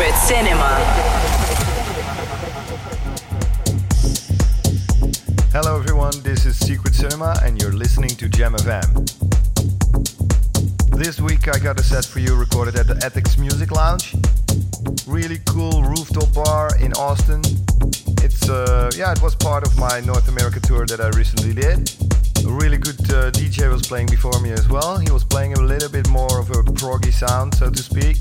Secret Cinema. Hello everyone, this is Secret Cinema and you're listening to Jam FM. This week I got a set for you recorded at the Ethics Music Lounge. Really cool rooftop bar in Austin. It's uh, yeah, it was part of my North America tour that I recently did. A really good uh, DJ was playing before me as well. He was playing a little bit more of a proggy sound, so to speak.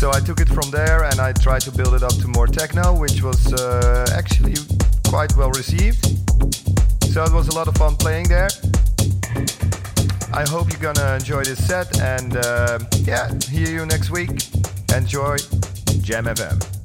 So I took it from there and I tried to build it up to more techno, which was uh, actually quite well received. So it was a lot of fun playing there. I hope you're gonna enjoy this set and uh, yeah, hear you next week. Enjoy Jam FM.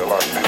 the last